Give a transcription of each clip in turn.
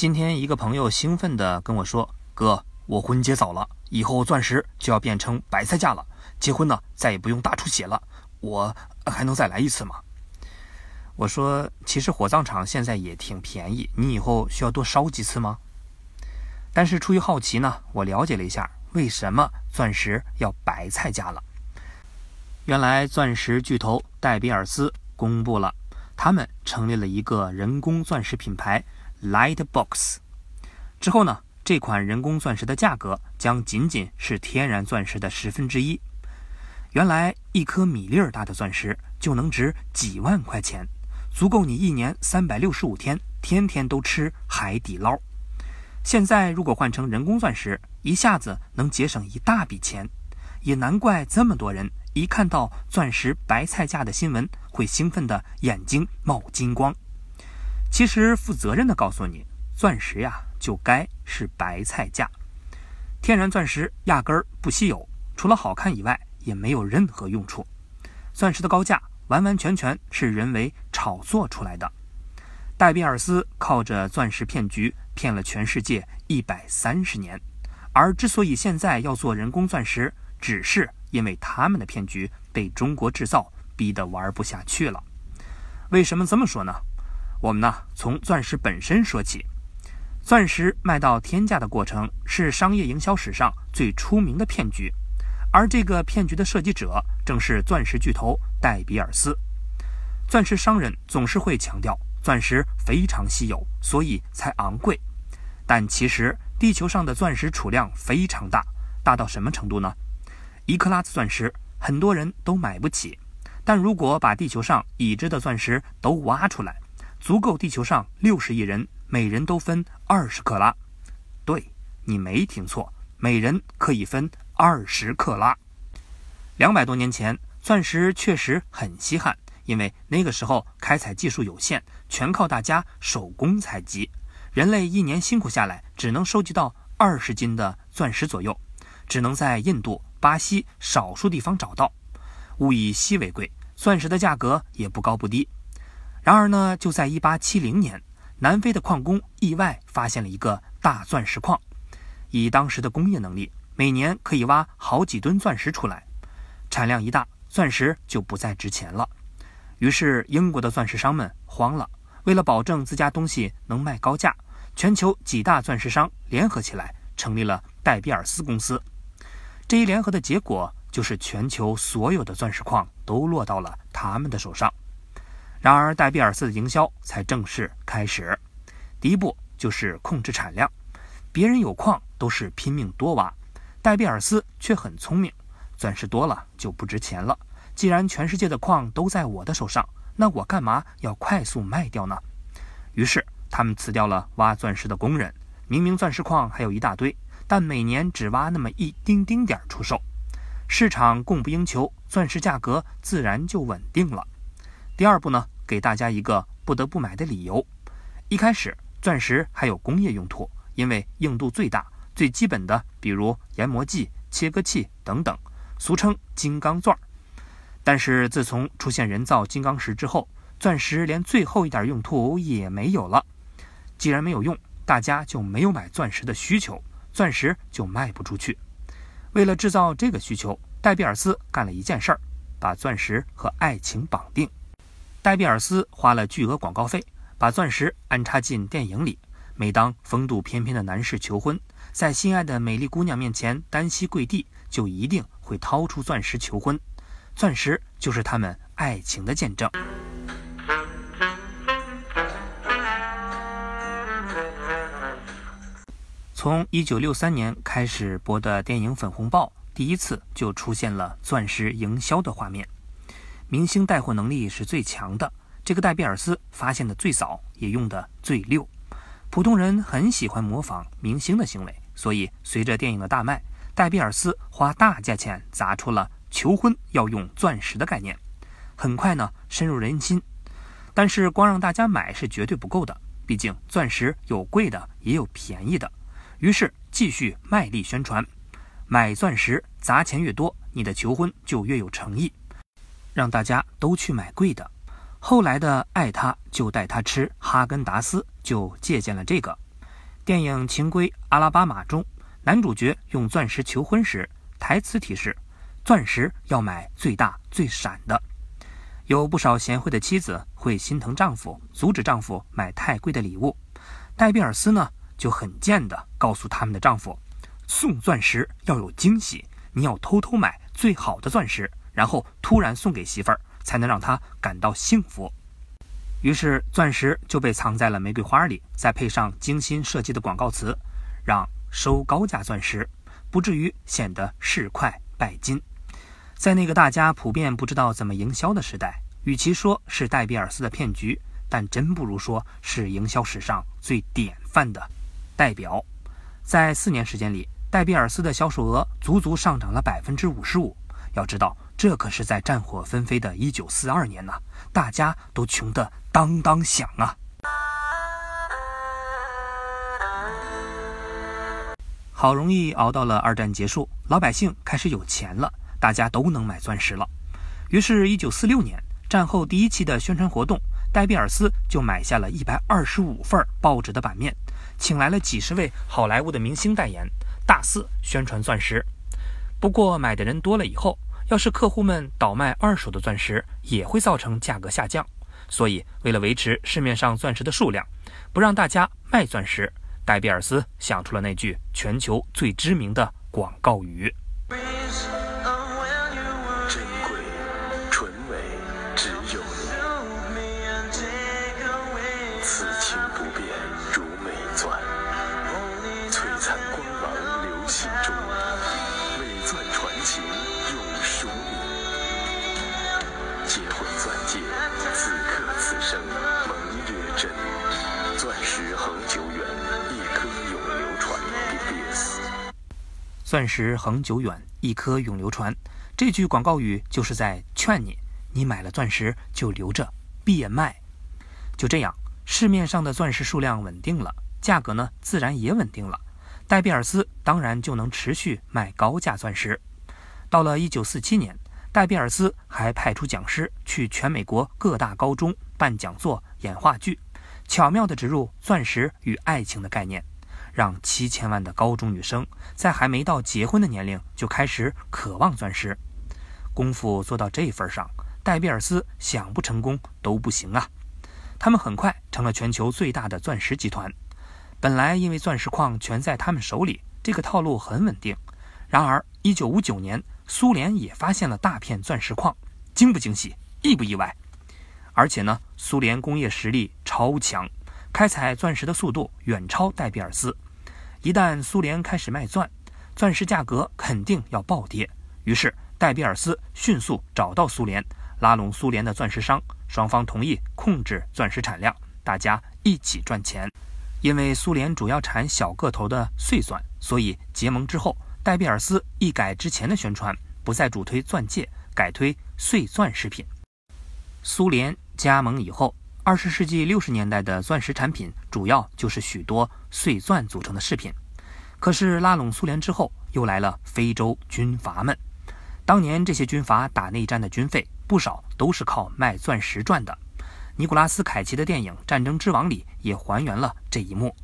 今天一个朋友兴奋地跟我说：“哥，我婚结早了，以后钻石就要变成白菜价了，结婚呢再也不用大出血了，我还能再来一次吗？”我说：“其实火葬场现在也挺便宜，你以后需要多烧几次吗？”但是出于好奇呢，我了解了一下为什么钻石要白菜价了。原来钻石巨头戴比尔斯公布了，他们成立了一个人工钻石品牌。Lightbox 之后呢，这款人工钻石的价格将仅仅是天然钻石的十分之一。原来一颗米粒儿大的钻石就能值几万块钱，足够你一年三百六十五天天天都吃海底捞。现在如果换成人工钻石，一下子能节省一大笔钱，也难怪这么多人一看到钻石白菜价的新闻，会兴奋的眼睛冒金光。其实，负责任的告诉你，钻石呀就该是白菜价。天然钻石压根儿不稀有，除了好看以外，也没有任何用处。钻石的高价完完全全是人为炒作出来的。戴比尔斯靠着钻石骗局骗了全世界一百三十年，而之所以现在要做人工钻石，只是因为他们的骗局被中国制造逼得玩不下去了。为什么这么说呢？我们呢，从钻石本身说起。钻石卖到天价的过程是商业营销史上最出名的骗局，而这个骗局的设计者正是钻石巨头戴比尔斯。钻石商人总是会强调钻石非常稀有，所以才昂贵。但其实地球上的钻石储量非常大，大到什么程度呢？一克拉的钻石很多人都买不起，但如果把地球上已知的钻石都挖出来，足够地球上六十亿人每人都分二十克拉，对你没听错，每人可以分二十克拉。两百多年前，钻石确实很稀罕，因为那个时候开采技术有限，全靠大家手工采集。人类一年辛苦下来，只能收集到二十斤的钻石左右，只能在印度、巴西少数地方找到。物以稀为贵，钻石的价格也不高不低。然而呢，就在1870年，南非的矿工意外发现了一个大钻石矿。以当时的工业能力，每年可以挖好几吨钻石出来。产量一大，钻石就不再值钱了。于是，英国的钻石商们慌了。为了保证自家东西能卖高价，全球几大钻石商联合起来，成立了戴比尔斯公司。这一联合的结果，就是全球所有的钻石矿都落到了他们的手上。然而，戴比尔斯的营销才正式开始。第一步就是控制产量。别人有矿都是拼命多挖，戴比尔斯却很聪明。钻石多了就不值钱了。既然全世界的矿都在我的手上，那我干嘛要快速卖掉呢？于是，他们辞掉了挖钻石的工人。明明钻石矿还有一大堆，但每年只挖那么一丁丁点儿出售。市场供不应求，钻石价格自然就稳定了。第二步呢，给大家一个不得不买的理由。一开始，钻石还有工业用途，因为硬度最大、最基本的，比如研磨剂、切割器等等，俗称金刚钻。但是自从出现人造金刚石之后，钻石连最后一点用途也没有了。既然没有用，大家就没有买钻石的需求，钻石就卖不出去。为了制造这个需求，戴比尔斯干了一件事儿，把钻石和爱情绑定。戴比尔斯花了巨额广告费，把钻石安插进电影里。每当风度翩翩的男士求婚，在心爱的美丽姑娘面前单膝跪地，就一定会掏出钻石求婚。钻石就是他们爱情的见证。从1963年开始播的电影《粉红豹》，第一次就出现了钻石营销的画面。明星带货能力是最强的，这个戴比尔斯发现的最早，也用的最溜。普通人很喜欢模仿明星的行为，所以随着电影的大卖，戴比尔斯花大价钱砸出了求婚要用钻石的概念，很快呢深入人心。但是光让大家买是绝对不够的，毕竟钻石有贵的也有便宜的。于是继续卖力宣传，买钻石砸钱越多，你的求婚就越有诚意。让大家都去买贵的，后来的爱他就带他吃哈根达斯就借鉴了这个。电影《情归阿拉巴马》中，男主角用钻石求婚时，台词提示：“钻石要买最大最闪的。”有不少贤惠的妻子会心疼丈夫，阻止丈夫买太贵的礼物。戴比尔斯呢，就很贱的告诉他们的丈夫：“送钻石要有惊喜，你要偷偷买最好的钻石，然后突然送给媳妇儿，才能让她感到幸福。”于是，钻石就被藏在了玫瑰花里，再配上精心设计的广告词，让收高价钻石不至于显得市侩拜金。在那个大家普遍不知道怎么营销的时代，与其说是戴比尔斯的骗局，但真不如说是营销史上最典范的代表。在四年时间里，戴比尔斯的销售额足足上涨了百分之五十五。要知道，这可是在战火纷飞的一九四二年呐，大家都穷得。当当响啊！好容易熬到了二战结束，老百姓开始有钱了，大家都能买钻石了。于是，一九四六年战后第一期的宣传活动，戴比尔斯就买下了一百二十五份报纸的版面，请来了几十位好莱坞的明星代言，大肆宣传钻石。不过，买的人多了以后，要是客户们倒卖二手的钻石，也会造成价格下降。所以，为了维持市面上钻石的数量，不让大家卖钻石，戴比尔斯想出了那句全球最知名的广告语。钻石恒久远，一颗永流传。钻石恒久远，一颗永流传这句广告语就是在劝你：你买了钻石就留着，别卖。就这样，市面上的钻石数量稳定了，价格呢自然也稳定了。戴比尔斯当然就能持续卖高价钻石。到了1947年，戴比尔斯还派出讲师去全美国各大高中办讲座、演话剧，巧妙地植入钻石与爱情的概念。让七千万的高中女生在还没到结婚的年龄就开始渴望钻石，功夫做到这份上，戴比尔斯想不成功都不行啊！他们很快成了全球最大的钻石集团。本来因为钻石矿全在他们手里，这个套路很稳定。然而，一九五九年，苏联也发现了大片钻石矿，惊不惊喜，意不意外？而且呢，苏联工业实力超强。开采钻石的速度远超戴比尔斯，一旦苏联开始卖钻，钻石价格肯定要暴跌。于是戴比尔斯迅速找到苏联，拉拢苏联的钻石商，双方同意控制钻石产量，大家一起赚钱。因为苏联主要产小个头的碎钻，所以结盟之后，戴比尔斯一改之前的宣传，不再主推钻戒，改推碎钻饰品。苏联加盟以后。二十世纪六十年代的钻石产品主要就是许多碎钻组成的饰品。可是拉拢苏联之后，又来了非洲军阀们。当年这些军阀打内战的军费，不少都是靠卖钻石赚的。尼古拉斯凯奇的电影《战争之王》里也还原了这一幕。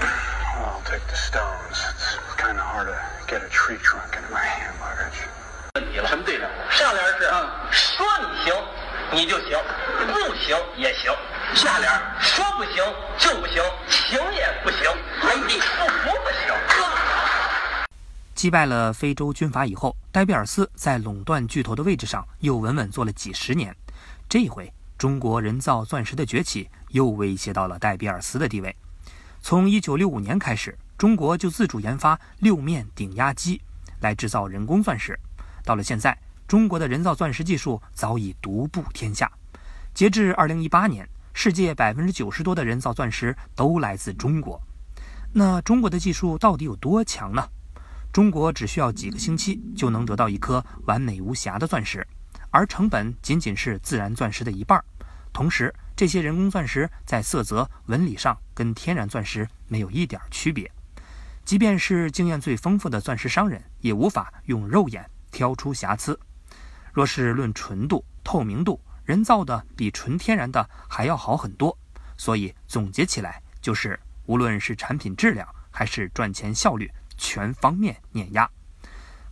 I'll take the stones. It's kind of hard to get a tree trunk into my hand luggage. 问题了，什么对联？上联是嗯，说你行，你就行；不行也行。下联说不行就不行，行也不行，还你不服不行。击败了非洲军阀以后，戴比尔斯在垄断巨头的位置上又稳稳坐了几十年。这一回，中国人造钻石的崛起又威胁到了戴比尔斯的地位。从1965年开始，中国就自主研发六面顶压机来制造人工钻石。到了现在，中国的人造钻石技术早已独步天下。截至2018年，世界百分之九十多的人造钻石都来自中国。那中国的技术到底有多强呢？中国只需要几个星期就能得到一颗完美无瑕的钻石，而成本仅仅是自然钻石的一半。同时，这些人工钻石在色泽纹理上跟天然钻石没有一点区别。即便是经验最丰富的钻石商人，也无法用肉眼挑出瑕疵。若是论纯度、透明度，人造的比纯天然的还要好很多。所以总结起来就是，无论是产品质量还是赚钱效率，全方面碾压。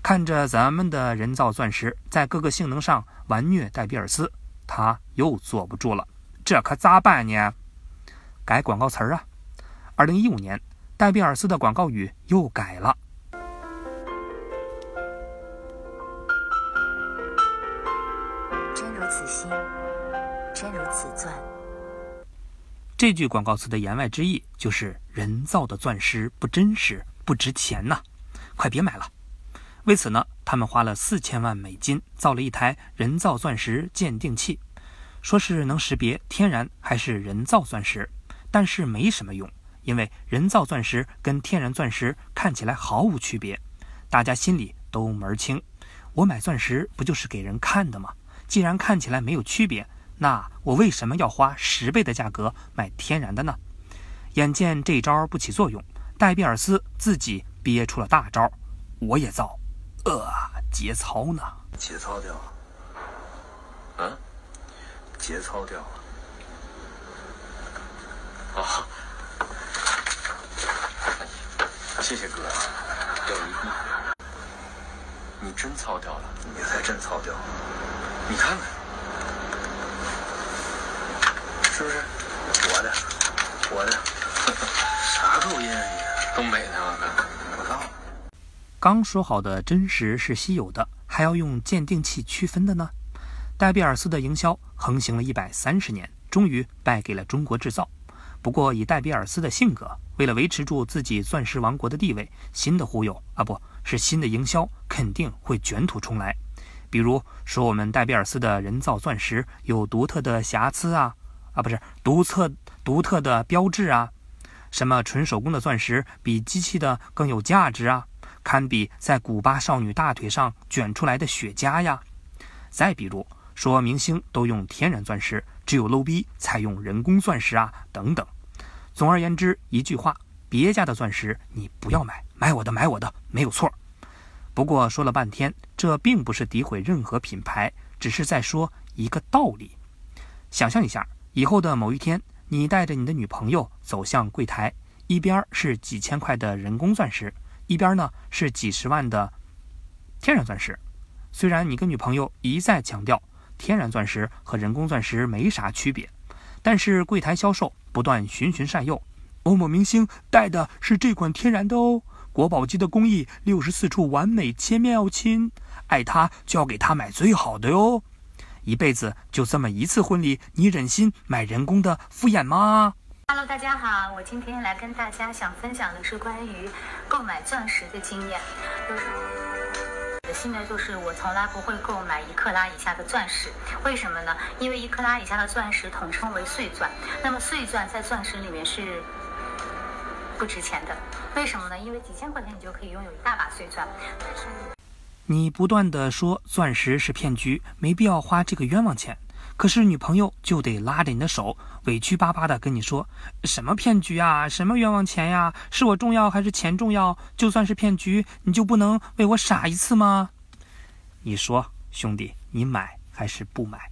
看着咱们的人造钻石在各个性能上完虐戴比尔斯，他又坐不住了。这可咋办呢？改广告词儿啊！二零一五年，戴比尔斯的广告语又改了。真如此心，真如此钻。这句广告词的言外之意就是人造的钻石不真实、不值钱呐，快别买了。为此呢，他们花了四千万美金造了一台人造钻石鉴定器，说是能识别天然还是人造钻石，但是没什么用，因为人造钻石跟天然钻石看起来毫无区别，大家心里都门儿清。我买钻石不就是给人看的吗？既然看起来没有区别，那我为什么要花十倍的价格买天然的呢？眼见这招不起作用，戴比尔斯自己憋出了大招，我也造。呃，节操呢？节操掉了。嗯，节操掉了。啊，谢谢哥，掉一地。你真操掉了？你才真操掉了。你看看，是不是？我的，我的。啥口音啊你？东北的我靠。刚说好的真实是稀有的，还要用鉴定器区分的呢？戴比尔斯的营销横行了一百三十年，终于败给了中国制造。不过以戴比尔斯的性格，为了维持住自己钻石王国的地位，新的忽悠啊，不是新的营销肯定会卷土重来。比如说我们戴比尔斯的人造钻石有独特的瑕疵啊，啊不是独特独特的标志啊，什么纯手工的钻石比机器的更有价值啊。堪比在古巴少女大腿上卷出来的雪茄呀！再比如说，明星都用天然钻石，只有 low 逼才用人工钻石啊，等等。总而言之，一句话，别家的钻石你不要买，买我的，买我的，没有错。不过说了半天，这并不是诋毁任何品牌，只是在说一个道理。想象一下，以后的某一天，你带着你的女朋友走向柜台，一边是几千块的人工钻石。一边呢是几十万的天然钻石，虽然你跟女朋友一再强调天然钻石和人工钻石没啥区别，但是柜台销售不断循循善诱，某某明星戴的是这款天然的哦，国宝级的工艺，六十四处完美切面哦亲，爱他就要给他买最好的哟，一辈子就这么一次婚礼，你忍心买人工的敷衍吗？Hello，大家好，我今天来跟大家想分享的是关于购买钻石的经验。就是我的心呢，就是我从来不会购买一克拉以下的钻石，为什么呢？因为一克拉以下的钻石统称为碎钻，那么碎钻在钻石里面是不值钱的。为什么呢？因为几千块钱你就可以拥有一大把碎钻。你不断的说钻石是骗局，没必要花这个冤枉钱。可是女朋友就得拉着你的手，委屈巴巴的跟你说：“什么骗局啊，什么冤枉钱呀？是我重要还是钱重要？就算是骗局，你就不能为我傻一次吗？”你说，兄弟，你买还是不买？